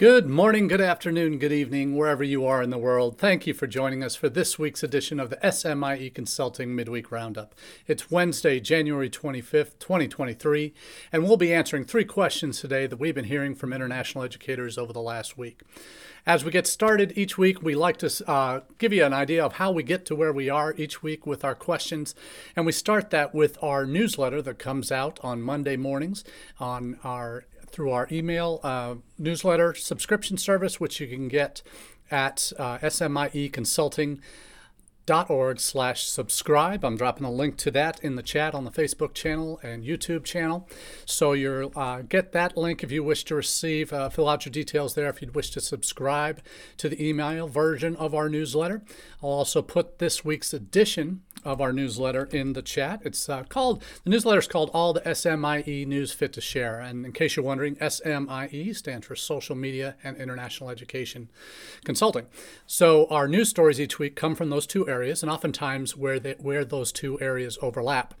Good morning, good afternoon, good evening, wherever you are in the world. Thank you for joining us for this week's edition of the SMIE Consulting Midweek Roundup. It's Wednesday, January 25th, 2023, and we'll be answering three questions today that we've been hearing from international educators over the last week. As we get started each week, we like to uh, give you an idea of how we get to where we are each week with our questions. And we start that with our newsletter that comes out on Monday mornings on our through our email uh, newsletter subscription service, which you can get at uh, SMIE Consulting org slash subscribe. I'm dropping a link to that in the chat on the Facebook channel and YouTube channel. So you'll uh, get that link if you wish to receive, uh, fill out your details there if you'd wish to subscribe to the email version of our newsletter. I'll also put this week's edition of our newsletter in the chat. It's uh, called, the newsletter is called All the SMIE News Fit to Share. And in case you're wondering, SMIE stands for Social Media and International Education Consulting. So our news stories each week come from those two areas and oftentimes where, they, where those two areas overlap.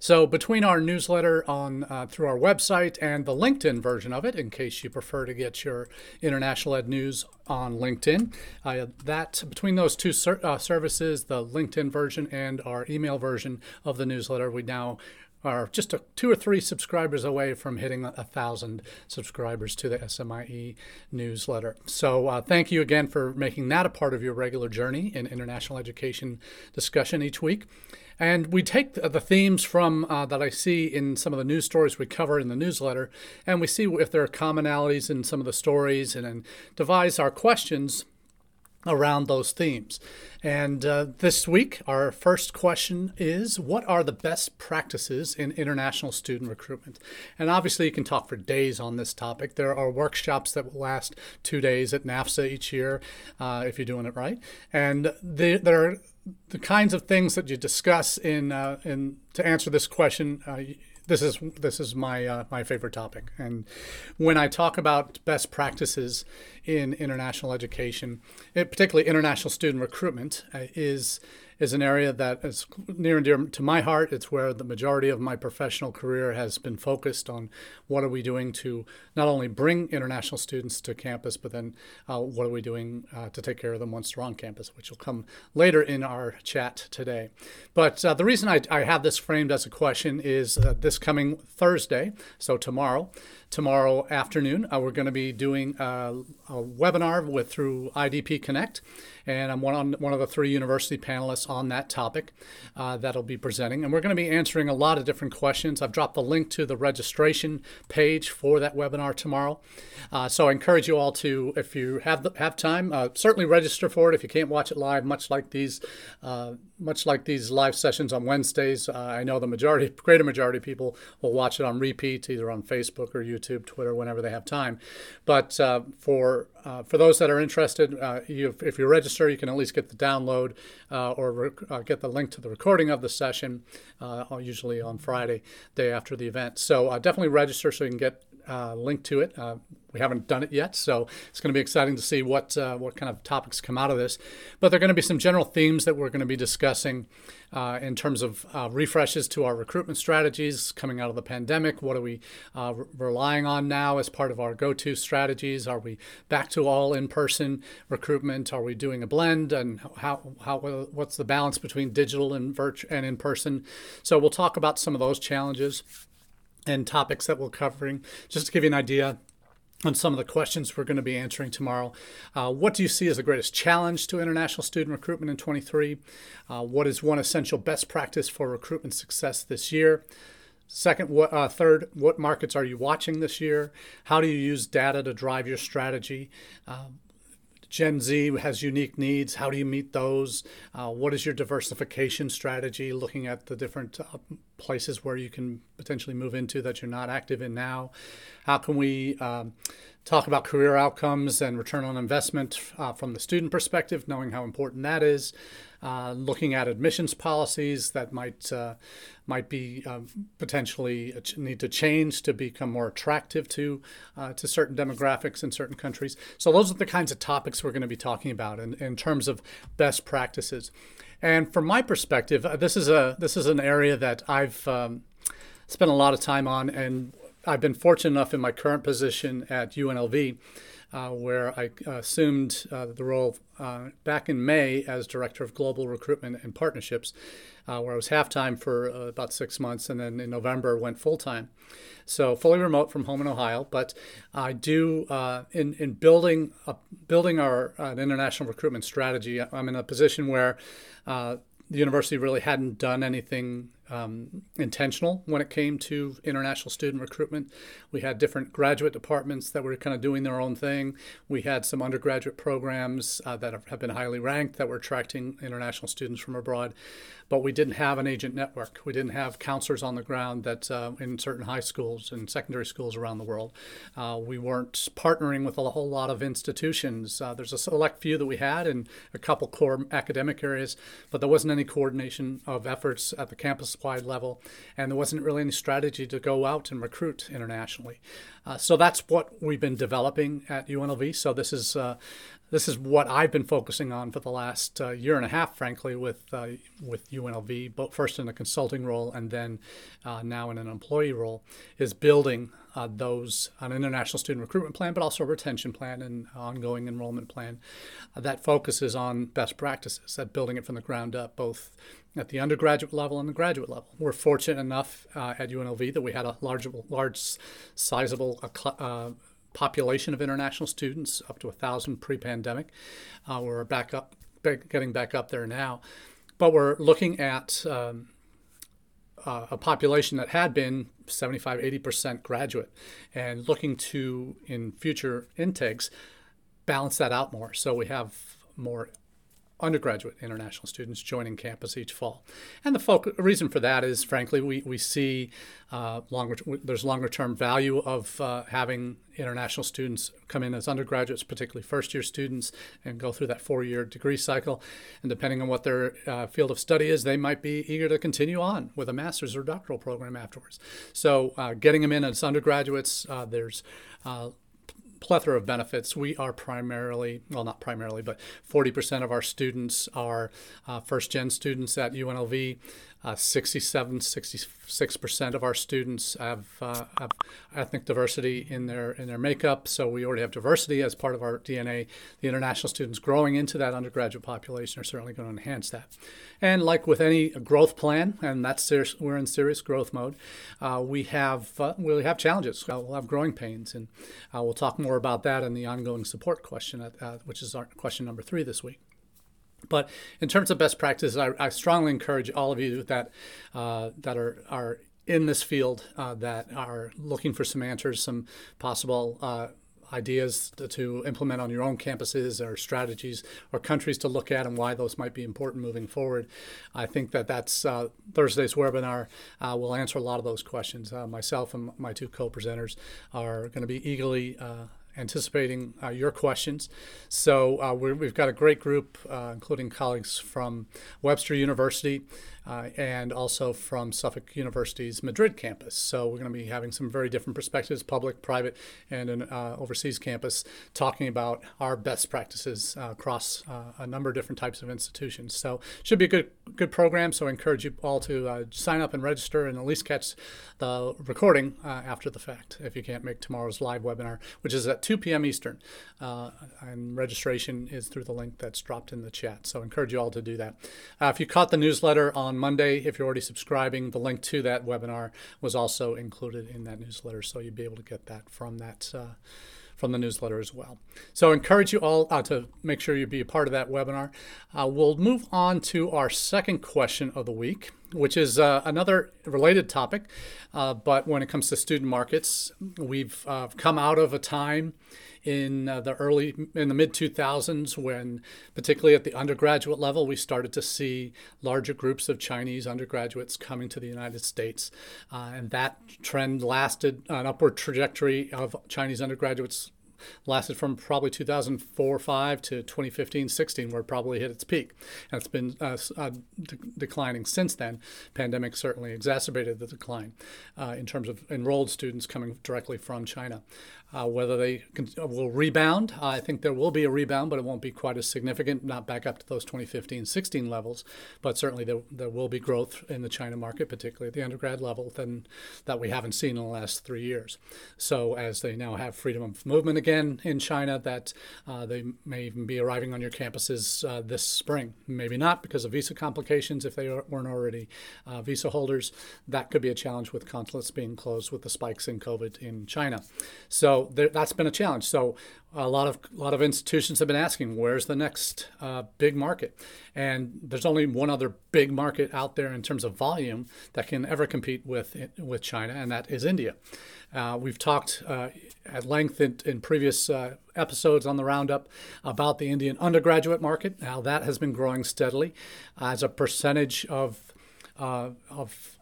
So between our newsletter on uh, through our website and the LinkedIn version of it, in case you prefer to get your international ed news on LinkedIn, uh, that between those two ser- uh, services, the LinkedIn version and our email version of the newsletter, we now are just a, two or three subscribers away from hitting a, thousand subscribers to the SMIE newsletter. So uh, thank you again for making that a part of your regular journey in international education discussion each week. And we take the themes from uh, that I see in some of the news stories we cover in the newsletter, and we see if there are commonalities in some of the stories, and then devise our questions around those themes. And uh, this week, our first question is What are the best practices in international student recruitment? And obviously, you can talk for days on this topic. There are workshops that will last two days at NAFSA each year uh, if you're doing it right. And there are the kinds of things that you discuss in uh, in to answer this question. Uh, this is this is my uh, my favorite topic, and when I talk about best practices in international education, particularly international student recruitment, uh, is is an area that is near and dear to my heart. It's where the majority of my professional career has been focused on what are we doing to not only bring international students to campus, but then uh, what are we doing uh, to take care of them once they're on campus, which will come later in our chat today. But uh, the reason I, I, have this framed as a question is this coming Thursday, so tomorrow, tomorrow afternoon, uh, we're going to be doing a, a webinar with through IDP Connect and I'm one, on, one of the three university panelists on that topic uh, that'll be presenting. And we're going to be answering a lot of different questions. I've dropped the link to the registration page for that webinar tomorrow. Uh, so I encourage you all to, if you have the, have time, uh, certainly register for it. If you can't watch it live, much like these, uh, much like these live sessions on Wednesdays, uh, I know the majority, greater majority of people will watch it on repeat, either on Facebook or YouTube, Twitter, whenever they have time. But uh, for uh, for those that are interested, uh, you, if you register, you can at least get the download uh, or rec- uh, get the link to the recording of the session, usually on Friday, day after the event. So definitely register so you can get a link to it we haven't done it yet, so it's going to be exciting to see what uh, what kind of topics come out of this. But there are going to be some general themes that we're going to be discussing uh, in terms of uh, refreshes to our recruitment strategies coming out of the pandemic. What are we uh, re- relying on now as part of our go-to strategies? Are we back to all in-person recruitment? Are we doing a blend? And how how what's the balance between digital and virtual and in person? So we'll talk about some of those challenges and topics that we're covering, just to give you an idea on some of the questions we're going to be answering tomorrow. Uh, what do you see as the greatest challenge to international student recruitment in 23? Uh, what is one essential best practice for recruitment success this year? Second, what, uh, third, what markets are you watching this year? How do you use data to drive your strategy? Uh, Gen Z has unique needs. How do you meet those? Uh, what is your diversification strategy? Looking at the different uh, places where you can potentially move into that you're not active in now. How can we um, talk about career outcomes and return on investment uh, from the student perspective, knowing how important that is? Uh, looking at admissions policies that might uh, might be uh, potentially need to change to become more attractive to uh, to certain demographics in certain countries. So those are the kinds of topics we're going to be talking about in, in terms of best practices. And from my perspective, uh, this is a this is an area that I've um, spent a lot of time on and I've been fortunate enough in my current position at UNLV uh, where I uh, assumed uh, the role uh, back in May as Director of Global Recruitment and Partnerships, where I was half time for about six months, and then in November went full time. So fully remote from home in Ohio, but I do in in building a, building our international recruitment strategy. I'm in a position where the university really hadn't done anything um, intentional when it came to international student recruitment. We had different graduate departments that were kind of doing their own thing. We had some undergraduate programs uh, that have been highly ranked that were attracting international students from abroad, but we didn't have an agent network. We didn't have counselors on the ground that uh, in certain high schools and secondary schools around the world. Uh, we weren't partnering with a whole lot of institutions. Uh, there's a select few that we had in a couple core academic areas, but there wasn't any coordination of efforts at the campus wide level, and there wasn't really any strategy to go out and recruit internationally. Uh, so that's what we've been developing at UNLV. So this is uh, this is what I've been focusing on for the last uh, year and a half, frankly, with uh, with UNLV. But first in a consulting role, and then uh, now in an employee role, is building uh, those an international student recruitment plan, but also a retention plan and ongoing enrollment plan that focuses on best practices, at building it from the ground up, both at the undergraduate level and the graduate level. We're fortunate enough uh, at UNLV that we had a large, large, sizable uh, uh, population of international students, up to a thousand pre-pandemic. Uh, we're back up, getting back up there now, but we're looking at um, uh, a population that had been 75, 80% graduate, and looking to in future intakes balance that out more. So we have more undergraduate international students joining campus each fall. And the focus, reason for that is, frankly, we, we see uh, longer, there's longer term value of uh, having international students come in as undergraduates, particularly first year students, and go through that four year degree cycle. And depending on what their uh, field of study is, they might be eager to continue on with a master's or doctoral program afterwards. So uh, getting them in as undergraduates, uh, there's uh, plethora of benefits. We are primarily, well, not primarily, but 40% of our students are uh, first gen students at UNLV. Uh, 67, 66% of our students have, uh, have, ethnic diversity in their in their makeup. So we already have diversity as part of our DNA. The international students growing into that undergraduate population are certainly going to enhance that. And like with any growth plan, and that's serious, we're in serious growth mode. Uh, we have uh, we have challenges. Uh, we'll have growing pains, and we'll talk more about that in the ongoing support question, at, which is our question number three this week. But in terms of best practices, I, I strongly encourage all of you that uh, that are are in this field uh, that are looking for some answers, some possible uh, ideas to, implement on your own campuses or strategies or countries to look at and why those might be important moving forward. I think that that's uh, Thursday's webinar uh, will answer a lot of those questions. Uh, myself and my two co-presenters are going to be eagerly uh, anticipating uh, your questions. So uh, we have got a great group, uh, including colleagues from Webster University, uh, and also from Suffolk University's Madrid campus. So we're going to be having some very different perspectives, public, private, and an uh, overseas campus, talking about our best practices uh, across uh, a number of different types of institutions. So should be a good good program. So I encourage you all to uh, sign up and register, and at least catch the recording uh, after the fact if you can't make tomorrow's live webinar, which is at 2 p.m. Eastern. and registration is through the link that's dropped in the chat. So I encourage you all to do that. if you caught the newsletter on Monday. If you're already subscribing, the link to that webinar was also included in that newsletter, so you'll be able to get that from that. Uh, from the newsletter as well. So I encourage you all uh, to make sure you be a part of that webinar. Uh, we'll move on to our second question of the week, which is uh, another related topic. Uh, but when it comes to student markets, we've uh, come out of a time in uh, the early in the mid 2000s when particularly at the undergraduate level we started to see larger groups of chinese undergraduates coming to the united states. Uh, and that trend lasted an upward trajectory of chinese undergraduates lasted from probably 2004 5 to 2015 16 where it probably hit its peak. And it's been uh, uh, de- declining since then. Pandemic certainly exacerbated the decline uh, in terms of enrolled students coming directly from china Uh, whether they can, will rebound, I think there will be a rebound, but it won't be quite as significant, not back up to those 2015 16 levels. But certainly there, there will be growth in the China market, particularly at the undergrad level, than that we haven't seen in the last three years. So, as they now have freedom of movement again in China, that uh, they may even be arriving on your campuses uh, this spring. Maybe not because of visa complications if they weren't already uh, visa holders. That could be a challenge with consulates being closed with the spikes in COVID in China. So, there, that's been a challenge. So a lot of a lot of institutions have been asking, where's the next uh, big market? And there's only one other big market out there in terms of volume that can ever compete with with China, and that is India. Uh, we've talked uh, at length in, in previous uh, episodes on the roundup about the Indian undergraduate market. Now that has been growing steadily as a percentage of uh, of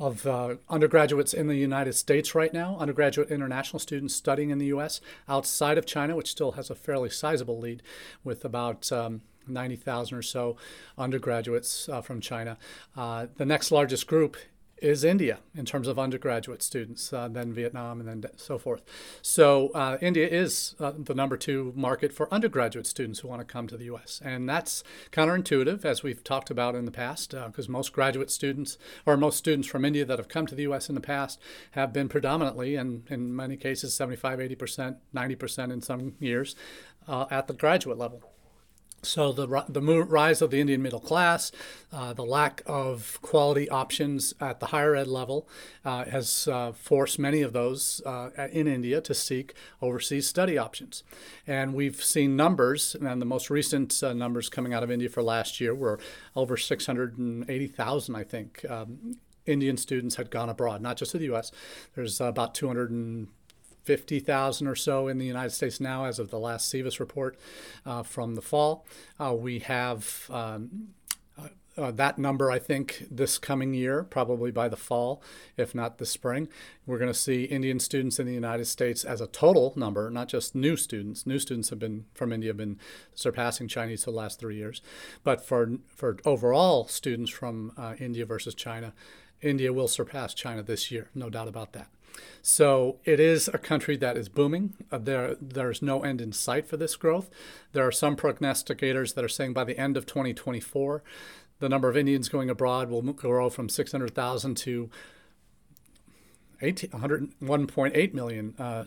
of uh, undergraduates in the United States right now, undergraduate international students studying in the U.S. outside of China, which still has a fairly sizable lead with about um, 90,000 or so undergraduates uh, from China. Uh, the next largest group is India in terms of undergraduate students, uh, then Vietnam, and then so forth. So uh, India is uh, the number two market for undergraduate students who want to come to the U.S. And that's counterintuitive, as we've talked about in the past, because uh, most graduate students, or most students from India that have come to the U.S. in the past, have been predominantly, and in many cases, 75, 80%, 90% in some years, uh, at the graduate level. So the the rise of the Indian middle class, uh, the lack of quality options at the higher ed level, uh, has uh, forced many of those uh, in India to seek overseas study options. And we've seen numbers, and the most recent uh, numbers coming out of India for last year were over 680,000, I think. Um, Indian students had gone abroad, not just to the U.S. There's about 200. 50,000 or so in the United States now, as of the last SEVIS report uh, from the fall. Uh, we have um, uh, uh, that number, I think, this coming year, probably by the fall, if not the spring. We're going to see Indian students in the United States as a total number, not just new students. New students have been from India have been surpassing Chinese for the last three years, but for for overall students from uh, India versus China, India will surpass China this year, no doubt about that. So it is a country that is booming. Uh, there, there's no end in sight for this growth. There are some prognosticators that are saying by the end of 2024, the number of Indians going abroad will grow from 600,000 to 1.8 million uh,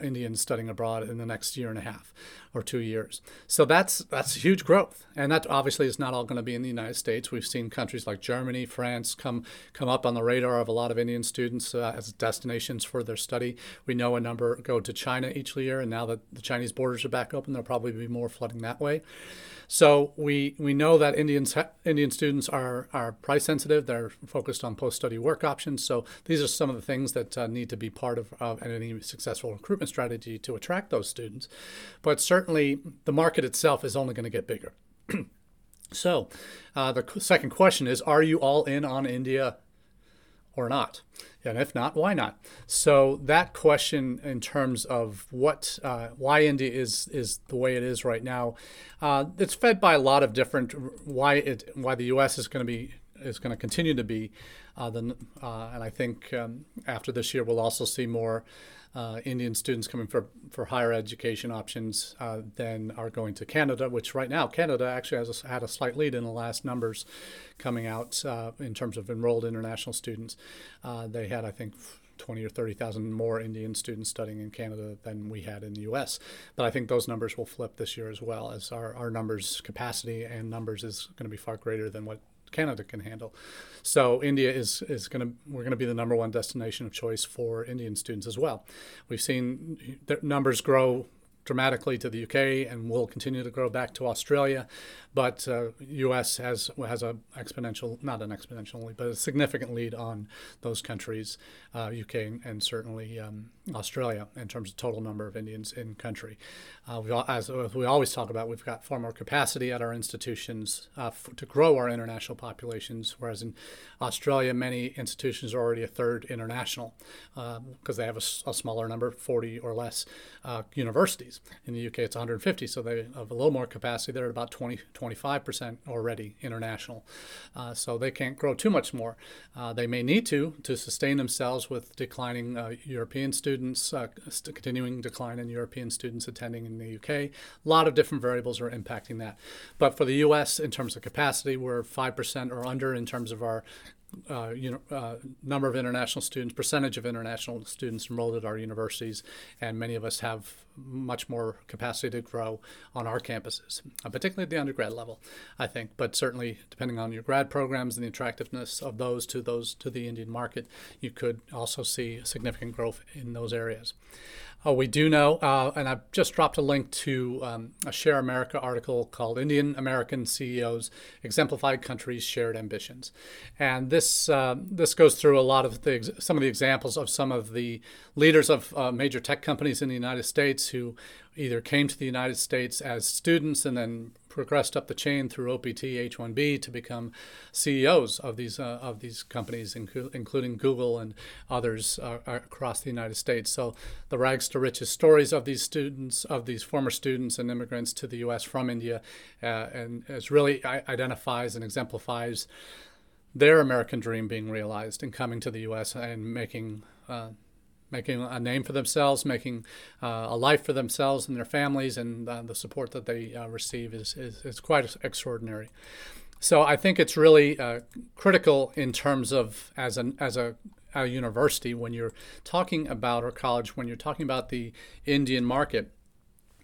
Indians studying abroad in the next year and a half or two years. So that's that's huge growth, and that obviously is not all going to be in the United States. We've seen countries like Germany, France come come up on the radar of a lot of Indian students uh, as destinations for their study. We know a number go to China each year, and now that the Chinese borders are back open, there'll probably be more flooding that way. So we we know that Indians Indian students are are price sensitive. They're focused on post study work options. So these are some of the things that uh, need to be part of, of any successful recruitment strategy to attract those students. But certainly the market itself is only going to get bigger. so uh, the second question is: Are you all in on India or not? And if not, why not? So that question, in terms of what, uh, why India is is the way it is right now, uh, it's fed by a lot of different why it why the U.S. is going to be is going to continue to be, uh, the, uh, and I think um, after this year we'll also see more uh, Indian students coming for, for higher education options uh, than are going to Canada, which right now Canada actually has a, had a slight lead in the last numbers coming out uh, in terms of enrolled international students. Uh, they had, I think, 20 or 30,000 more Indian students studying in Canada than we had in the US. But I think those numbers will flip this year as well, as our, our numbers, capacity and numbers is going to be far greater than what Canada can handle. So India is is going to we're going to be the number one destination of choice for Indian students as well. We've seen uh, the numbers grow dramatically to the UK and will continue to grow back to Australia. But uh, U.S. has has a exponential, not an exponential but a significant lead on those countries, uh, UK and certainly um, Australia in terms of total number of Indians in country. Uh, we, as we always talk about, we've got far more capacity at our institutions uh, f- to grow our international populations, whereas in Australia, many institutions are already a third international because um, they have a, a, smaller number, 40 or less uh, universities. In the UK, it's 150, so they have a little more capacity. They're at about 20, 25% already international. Uh, so they can't grow too much more. Uh, they may need to to sustain themselves with declining uh, European students, uh, continuing decline in European students attending in the UK. A lot of different variables are impacting that. But for the US, in terms of capacity, we're 5% or under in terms of our uh, you know, uh, number of international students, percentage of international students enrolled at our universities, and many of us have much more capacity to grow on our campuses, uh, particularly at the undergrad level, I think. But certainly, depending on your grad programs and the attractiveness of those to those to the Indian market, you could also see significant growth in those areas. Oh, we do know, uh, and I've just dropped a link to um, a Share America article called Indian American CEOs Exemplified Countries Shared Ambitions. And this, uh, this goes through a lot of the, some of the examples of some of the leaders of uh, major tech companies in the United States who either came to the United States as students and then progressed up the chain through OPT H1B to become CEOs of these uh, of these companies, including Google and others uh, across the United States. So the rags to riches stories of these students, of these former students and immigrants to the U.S. from India, uh, and it really identifies and exemplifies their American dream being realized and coming to the U.S. and making uh, making a name for themselves, making uh, a life for themselves and their families, and uh, the support that they uh, receive is, is, is, quite extraordinary. So I think it's really uh, critical in terms of as an as a, a university when you're talking about or college when you're talking about the Indian market.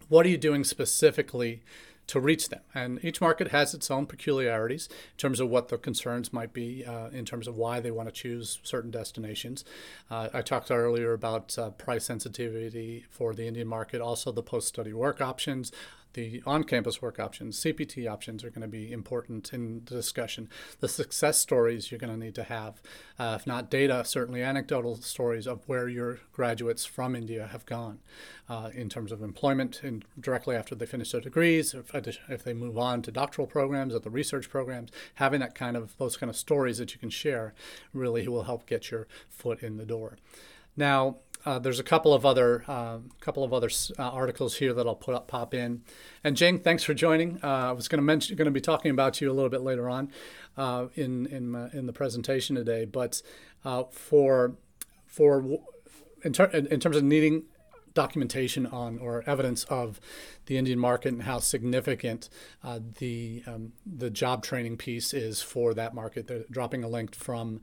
What are you doing specifically to reach them. And each market has its own peculiarities in terms of what the concerns might be, uh, in terms of why they want to choose certain destinations. Uh, I talked earlier about uh, price sensitivity for the Indian market, also the post study work options the on-campus work options, CPT options are going to be important in the discussion. The success stories you're going to need to have, uh, if not data, certainly anecdotal stories of where your graduates from India have gone uh, in terms of employment and directly after they finish their degrees, if, if they move on to doctoral programs or the research programs, having that kind of those kind of stories that you can share really will help get your foot in the door. Now, uh, there's a couple of other uh, couple of other uh, articles here that I'll put up, pop in. And Jing, thanks for joining. Uh, I was going to mention going to be talking about you a little bit later on uh, in in in the presentation today. But uh, for for in, ter- in terms of needing documentation on or evidence of the Indian market and how significant uh, the um, the job training piece is for that market. They're dropping a link from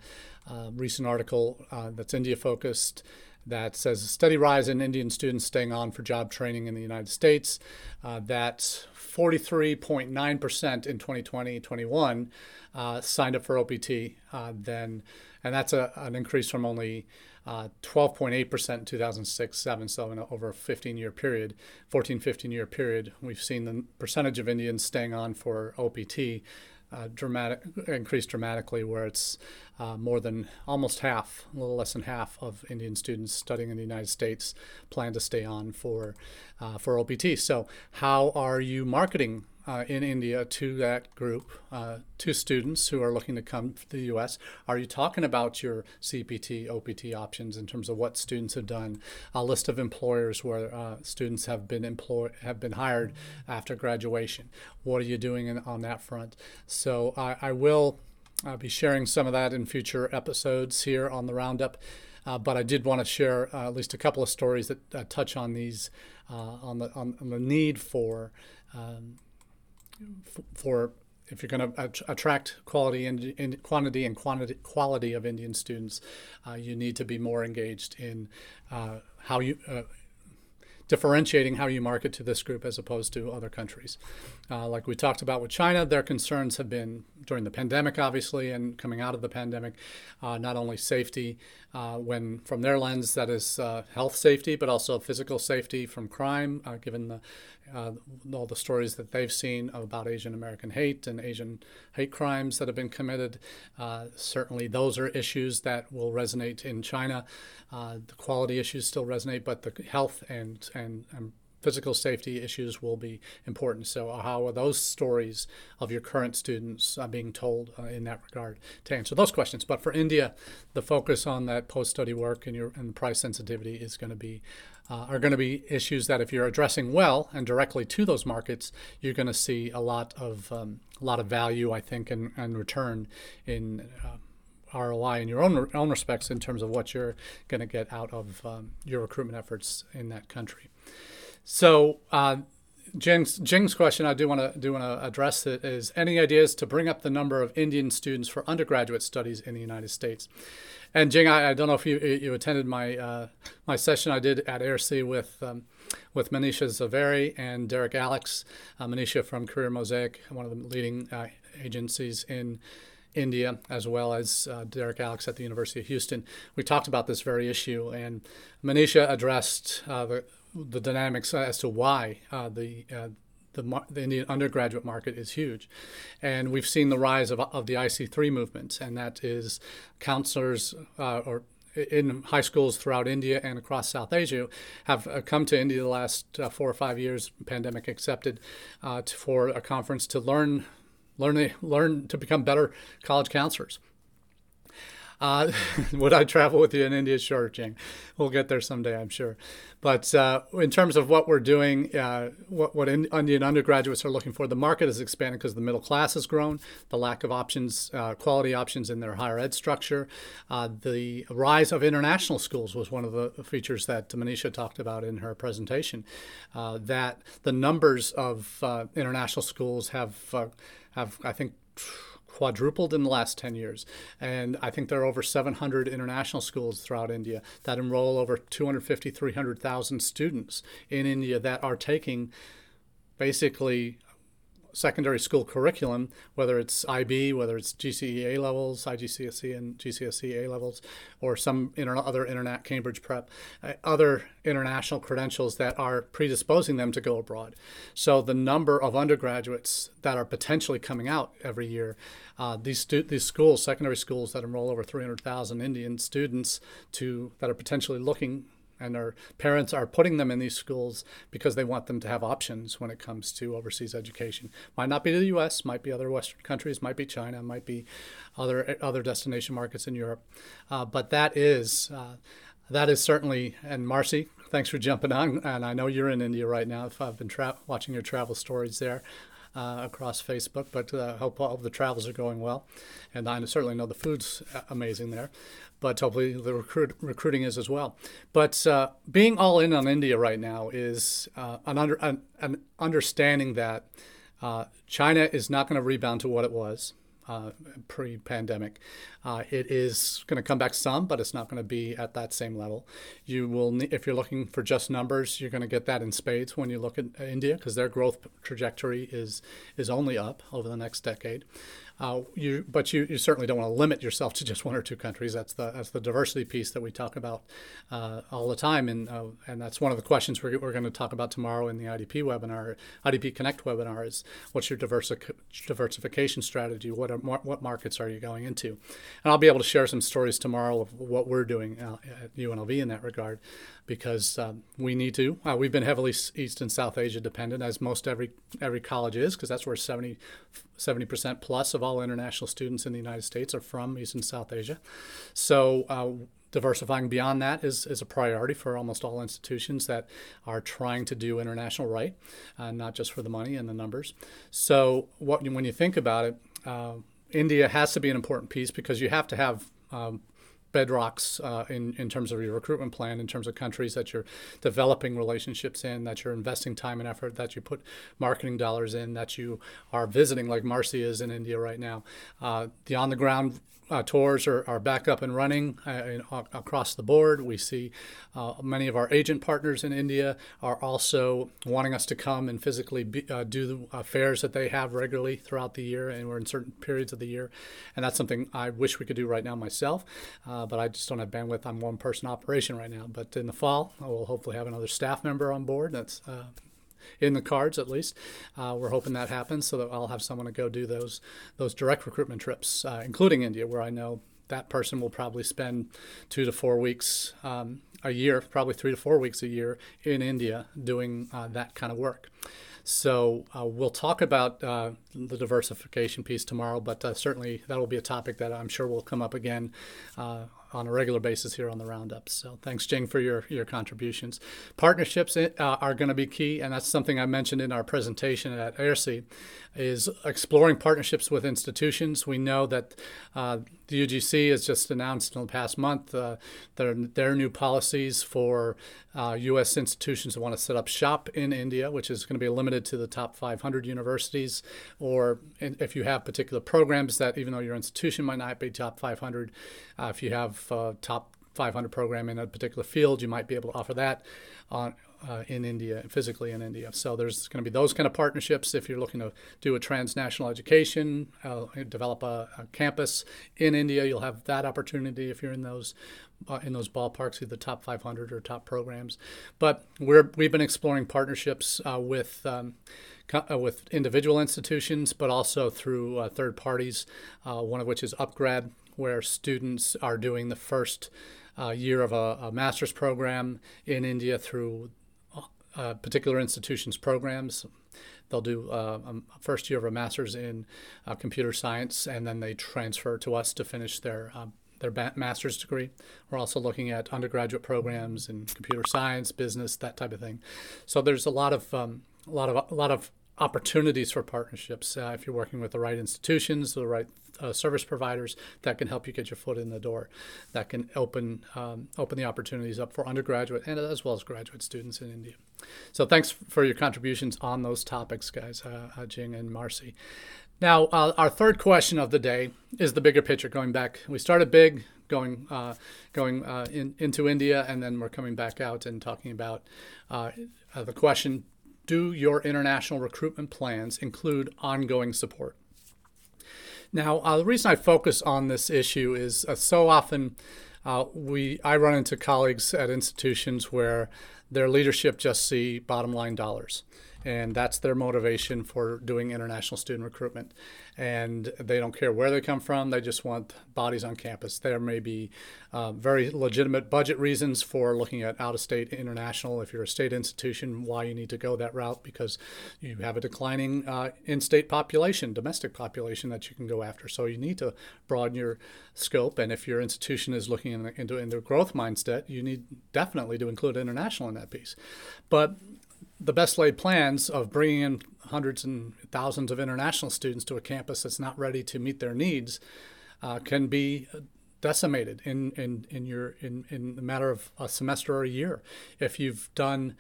a recent article uh, that's India focused that says a steady rise in Indian students staying on for job training in the United States. Uh, that 43.9% in 2020-21 uh, signed up for OPT. Uh, then, and that's a, an increase from only 12.8% uh, in 2006-7, so in a, over a 15-year period, 14, 15-year period, we've seen the percentage of Indians staying on for OPT uh, dramatic increased dramatically, where it's uh, more than almost half, a little less than half of Indian students studying in the United States plan to stay on for uh, for OPT. So, how are you marketing uh, in India to that group, uh, to students who are looking to come to the U.S. Are you talking about your CPT, OPT options in terms of what students have done? A list of employers where uh, students have been employed, have been hired after graduation. What are you doing in, on that front? So I, I will uh, be sharing some of that in future episodes here on the Roundup. Uh, but I did want to share uh, at least a couple of stories that uh, touch on these, uh, on the on, on, the need for um, for if you're going to attract quality and in quantity and quantity quality of Indian students, uh, you need to be more engaged in uh, how you uh, differentiating how you market to this group as opposed to other countries. Uh, like we talked about with China, their concerns have been during the pandemic, obviously, and coming out of the pandemic, uh, not only safety, uh, when from their lens, that is health safety, but also physical safety from crime, given the, uh, all the stories that they've seen about Asian American hate and Asian hate crimes that have been committed. certainly, those are issues that will resonate in China. the quality issues still resonate, but the health and and, and physical safety issues will be important. So, how are those stories of your current students uh, being told uh, in that regard to answer those questions? But for India, the focus on that post-study work and your and price sensitivity is going to be uh, are going to be issues that if you're addressing well and directly to those markets, you're going to see a lot of um, a lot of value, I think, and, and return in. Uh, ROI in your own own respects in terms of what you're going to get out of um, your recruitment efforts in that country. So, uh, Jing's, Jing's question I do want to do want to address it is any ideas to bring up the number of Indian students for undergraduate studies in the United States? And Jing, I, I don't know if you you attended my uh, my session I did at AIRC with um, with Manisha Zaveri and Derek Alex, uh, Manisha from Career Mosaic, one of the leading uh, agencies in India, as well as uh, Derek Alex at the University of Houston. We talked about this very issue, and Manisha addressed uh, the the dynamics as to why uh, the uh, the, the, Indian undergraduate market is huge. And we've seen the rise of, of the IC3 movement, and that is counselors uh, or in high schools throughout India and across South Asia have uh, come to India the last uh, four or five years, pandemic accepted, uh, to, for a conference to learn, learn, learn to become better college counselors. Uh, would I travel with you in India? Sure, Jing. We'll get there someday, I'm sure. But uh, in terms of what we're doing, uh, what, what Indian undergraduates are looking for, the market has expanded because the middle class has grown, the lack of options, uh, quality options in their higher ed structure. Uh, the rise of international schools was one of the features that Manisha talked about in her presentation. Uh, that the numbers of international schools have, have I think, quadrupled in the last 10 years. And I think there are over 700 international schools throughout India that enroll over 250, 300,000 students in India that are taking basically secondary school curriculum, whether it's IB, whether it's GCE A levels, IGCSE and GCSE A levels, or some other internet Cambridge prep, uh, other international credentials that are predisposing them to go abroad. So the number of undergraduates that are potentially coming out every year, uh, these stu- these schools, secondary schools that enroll over 300,000 Indian students to that are potentially looking and our parents are putting them in these schools because they want them to have options when it comes to overseas education. Might not be the U.S., might be other Western countries, might be China, might be other other destination markets in Europe, uh, but that is. Uh, that is certainly, and Marcy, thanks for jumping on. And I know you're in India right now. If I've been tra- watching your travel stories there, uh, across Facebook, but uh, hope all the travels are going well. And I certainly know the food's uh, amazing there, but hopefully the recruit, recruiting is as well. But uh, being all in on India right now is uh, an, under, an, an, understanding that uh, China is not going to rebound to what it was uh, pre-pandemic. Uh, it is going to come back some, but it's not going to be at that same level. You will, if you're looking for just numbers, you're going to get that in spades when you look at India because their growth trajectory is is only up over the next decade. Uh, you, but you, you certainly don't want to limit yourself to just one or two countries. That's the that's the diversity piece that we talk about uh, all the time, and uh, and that's one of the questions we're, we're going to talk about tomorrow in the IDP webinar, IDP Connect webinar. Is what's your diversi- diversification strategy? What are, what markets are you going into? And I'll be able to share some stories tomorrow of what we're doing uh, at UNLV in that regard because um, we need to. Uh, we've been heavily East and South Asia dependent, as most every every college is, because that's where 70 percent plus of all international students in the United States are from East and South Asia. So. Uh, diversifying beyond that is, is a priority for almost all institutions that are trying to do international right, uh, not just for the money and the numbers. So, what when you think about it, uh, India has to be an important piece because you have to have um, bedrocks uh, in, in terms of your recruitment plan, in terms of countries that you're developing relationships in, that you're investing time and effort, that you put marketing dollars in, that you are visiting, like Marcy is in India right now. Uh, the on the ground uh, tours are, are back up and running uh, in, uh, across the board. We see uh, many of our agent partners in India are also wanting us to come and physically be, uh, do the fairs that they have regularly throughout the year, and we're in certain periods of the year. And that's something I wish we could do right now myself, uh, but I just don't have bandwidth. I'm one person operation right now. But in the fall, we'll hopefully have another staff member on board. That's in the cards at least. Uh, we're hoping that happens so that I'll have someone to go do those those direct recruitment trips, uh, including India, where I know that person will probably spend two to four weeks um, a year, probably three to four weeks a year in India doing uh, that kind of work. So uh, we'll talk about uh, the diversification piece tomorrow, but uh, certainly that will be a topic that I'm sure will come up again uh, on a regular basis here on the roundup. So thanks, Jing, for your, your contributions. Partnerships uh, are going to be key, and that's something I mentioned in our presentation at AIRC, is exploring partnerships with institutions. We know that uh, the UGC has just announced in the past month uh, their, their new policies for U.S. Uh, institutions that want to set up shop in India, which is going to be limited to the top 500 universities, or if you have particular programs that, even though your institution might not be top 500, uh, if you have uh, top 500 program in a particular field, you might be able to offer that on, uh, in India, physically in India. So there's going to be those kind of partnerships. If you're looking to do a transnational education, uh, develop a, a, campus in India, you'll have that opportunity if you're in those uh, in those ballparks, either top 500 or top programs. But we're we've been exploring partnerships uh, with. Um, with individual institutions, but also through uh, third parties, one of which is UpGrad, where students are doing the first uh, year of a, a, master's program in India through uh, particular institutions' programs. They'll do uh, a first year of a master's in uh, computer science, and then they transfer to us to finish their um, their master's degree. We're also looking at undergraduate programs in computer science, business, that type of thing. So there's a lot of um, a lot of a lot of opportunities for partnerships uh, if you're working with the right institutions, the right uh, service providers that can help you get your foot in the door, that can open um, open the opportunities up for undergraduate and as well as graduate students in India. So thanks for your contributions on those topics, guys, uh, uh Jing and Marcy. Now, uh, our third question of the day is the bigger picture. Going back, we started big, going uh, going uh, in, into India, and then we're coming back out and talking about uh, uh, the question: Do your international recruitment plans include ongoing support? Now, uh, the reason I focus on this issue is uh, so often uh, we I run into colleagues at institutions where their leadership just see bottom line dollars and that's their motivation for doing international student recruitment. And they don't care where they come from; they just want bodies on campus. There may be uh, very legitimate budget reasons for looking at out-of-state international. If you're a state institution, why you need to go that route because you have a declining uh, in-state population, domestic population that you can go after. So you need to broaden your scope. And if your institution is looking in, into into growth mindset, you need definitely to include international in that piece. But the best laid plans of bringing in hundreds and thousands of international students to a campus that's not ready to meet their needs uh, can be decimated in, in, in your in, in the matter of a semester or a year. If you've done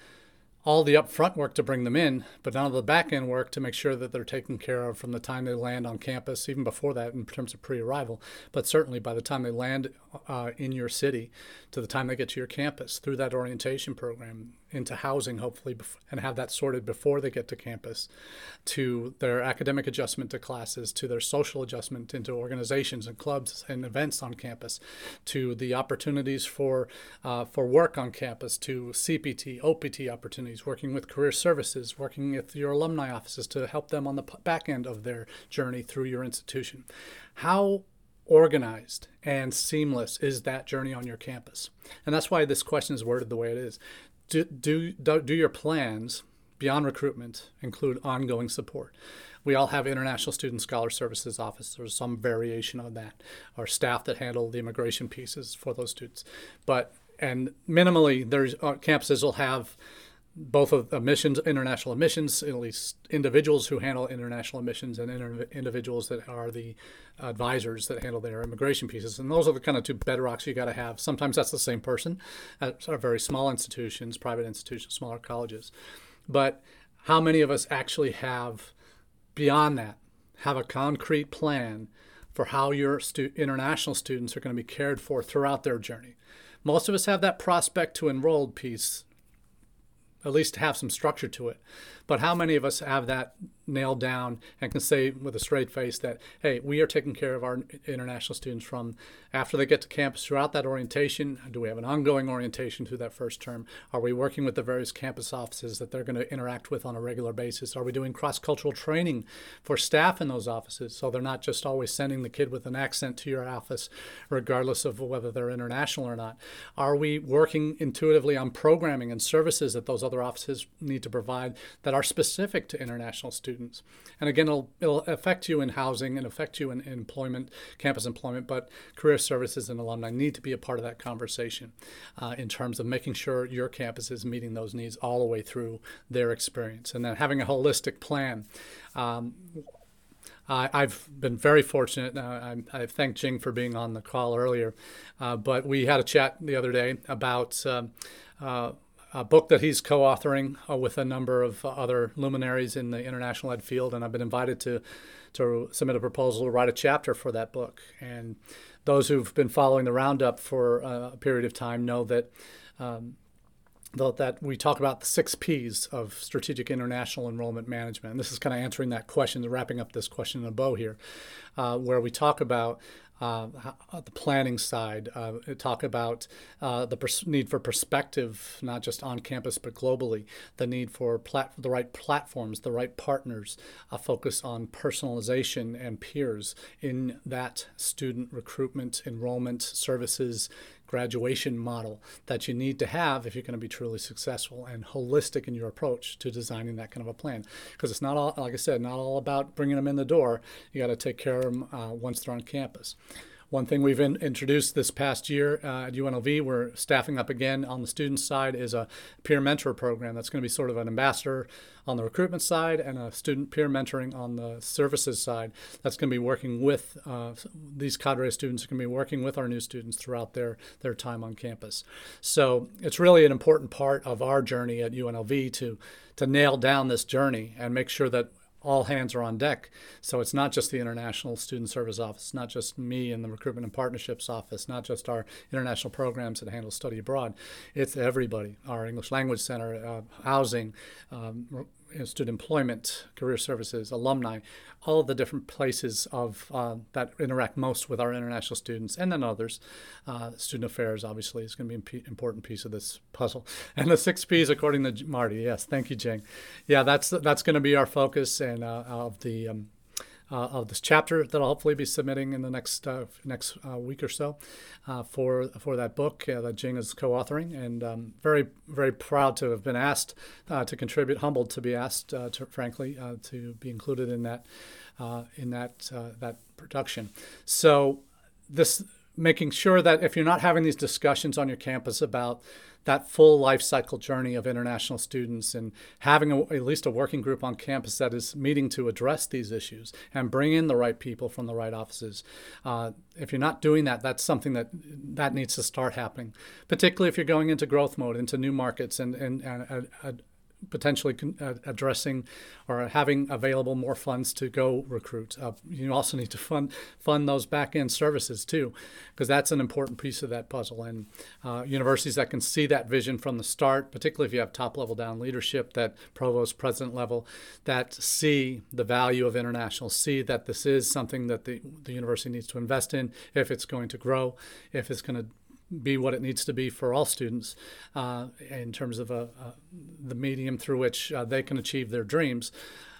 all the upfront work to bring them in, but none of the back end work to make sure that they're taken care of from the time they land on campus, even before that in terms of pre arrival, but certainly by the time they land uh, in your city to the time they get to your campus through that orientation program into housing, hopefully, and have that sorted before they get to campus, to their academic adjustment to classes, to their social adjustment into organizations and clubs and events on campus, to the opportunities for uh, for work on campus, to CPT, OPT opportunities, working with career services, working with your alumni offices to help them on the back end of their journey through your institution. How organized and seamless is that journey on your campus? And that's why this question is worded the way it is do, do, do your plans beyond recruitment include ongoing support? We all have International Student Scholar Services Office or some variation of that, or staff that handle the immigration pieces for those students. But and minimally, there's uh, campuses will have both of admissions, international admissions, at least individuals who handle international admissions and inter- individuals that are the advisors that handle their immigration pieces. And those are the kind of two bedrocks you got to have. Sometimes that's the same person at sort of very small institutions, private institutions, smaller colleges. But how many of us actually have, beyond that, have a concrete plan for how your stu- international students are going to be cared for throughout their journey? Most of us have that prospect to enrolled piece at least have some structure to it. But how many of us have that nailed down and can say with a straight face that, hey, we are taking care of our international students from after they get to campus throughout that orientation. Do we have an ongoing orientation through that first term? Are we working with the various campus offices that they're going to interact with on a regular basis? Are we doing cross cultural training for staff in those offices so they're not just always sending the kid with an accent to your office, regardless of whether they're international or not? Are we working intuitively on programming and services that those other offices need to provide that are specific to international students? And again, it'll, it'll affect you in housing and affect you in, employment, campus employment, but career services and alumni need to be a part of that conversation uh, in terms of making sure your campus is meeting those needs all the way through their experience. And then having a holistic plan. Um, I've been very fortunate. Uh, I, I thank Jing for being on the call earlier, uh, but we had a chat the other day about um, uh, a book that he's co-authoring uh, with a number of other luminaries in the international ed field, and I've been invited to to submit a proposal to write a chapter for that book. And those who've been following the roundup for uh, a period of time know that. Um, that we talk about the six P's of strategic international enrollment management. And this is kind of answering that question, wrapping up this question in a bow here, uh, where we talk about uh, the planning side, uh, talk about uh, the pers- need for perspective, not just on campus but globally, the need for plat- the right platforms, the right partners, a focus on personalization and peers in that student recruitment, enrollment, services, graduation model that you need to have if you're going to be truly successful and holistic in your approach to designing that kind of a plan. Because it's not all, like I said, not all about bringing them in the door. You got to take care of them uh, once they're on campus. One thing we've in, introduced this past year uh, at UNLV, we're staffing up again on the student side, is a peer mentor program that's going to be sort of an ambassador on the recruitment side and a student peer mentoring on the services side. That's going to be working with uh, these cadre students, going to be working with our new students throughout their, their time on campus. So it's really an important part of our journey at UNLV to, to nail down this journey and make sure that all hands are on deck. So it's not just the International Student Service Office, not just me and the Recruitment and Partnerships Office, not just our international programs that handle study abroad. It's everybody. Our English Language Center, uh, housing, um, student employment, career services, alumni, all the different places of uh, that interact most with our international students, and then others. Uh, student affairs, obviously, is going to be an important piece of this puzzle. And the six P's, according to Marty. Yes, thank you, Jing. Yeah, that's that's going to be our focus and uh, of the um, uh, of this chapter that I'll hopefully be submitting in the next uh, next uh, week or so uh, for for that book uh, that Jing is co-authoring, and um, very very proud to have been asked uh, to contribute, humbled to be asked, to, frankly, to be included in that in that that production. So this making sure that if you're not having these discussions on your campus about that full life cycle journey of international students and having a, at least a working group on campus that is meeting to address these issues and bring in the right people from the right offices. Uh, if you're not doing that, that's something that that needs to start happening, particularly if you're going into growth mode, into new markets and, and, and uh, potentially uh, addressing or having available more funds to go recruit. Uh, you also need to fund fund those back end services too, because that's an important piece of that puzzle. And uh, universities that can see that vision from the start, particularly if you have top level down leadership, that provost president level, that see the value of international, see that this is something that the the university needs to invest in if it's going to grow, if it's going to be what it needs to be for all students uh, in terms of a, a, the medium through which uh, they can achieve their dreams.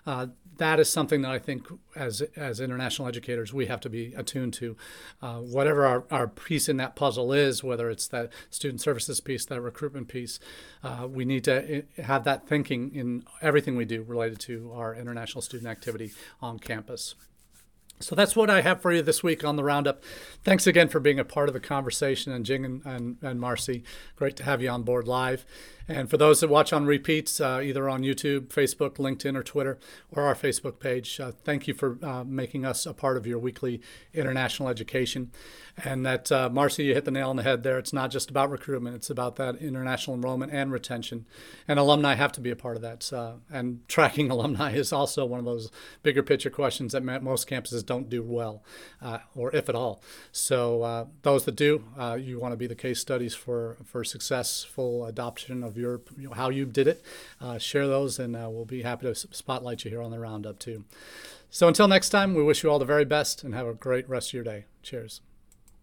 Uh, that is something that I think, as as international educators, we have to be attuned to. Uh, whatever our, our piece in that puzzle is, whether it's that student services piece, that recruitment piece, uh, we need to eh, have that thinking in everything we do related to our international student activity on campus. So that's what I have for you this week on the roundup. Thanks again for being a part of the conversation, and Jing and, and, and Marcy, great to have you on board live. And for those that watch on repeats, uh, either on YouTube, Facebook, LinkedIn, or Twitter, or our Facebook page, uh, thank you for uh, making us a part of your weekly international education. And that, uh, Marcy, you hit the nail on the head there. It's not just about recruitment, it's about that international enrollment and retention. And alumni have to be a part of that. Uh, and tracking alumni is also one of those bigger picture questions that most campuses don't do well, uh, or if at all. So, those that do, you want to be the case studies for, for successful adoption of of your you know, how you did it. Uh, share those, and uh, we'll be happy to spotlight you here on the roundup too. So until next time, we wish you all the very best and have a great rest of your day. Cheers.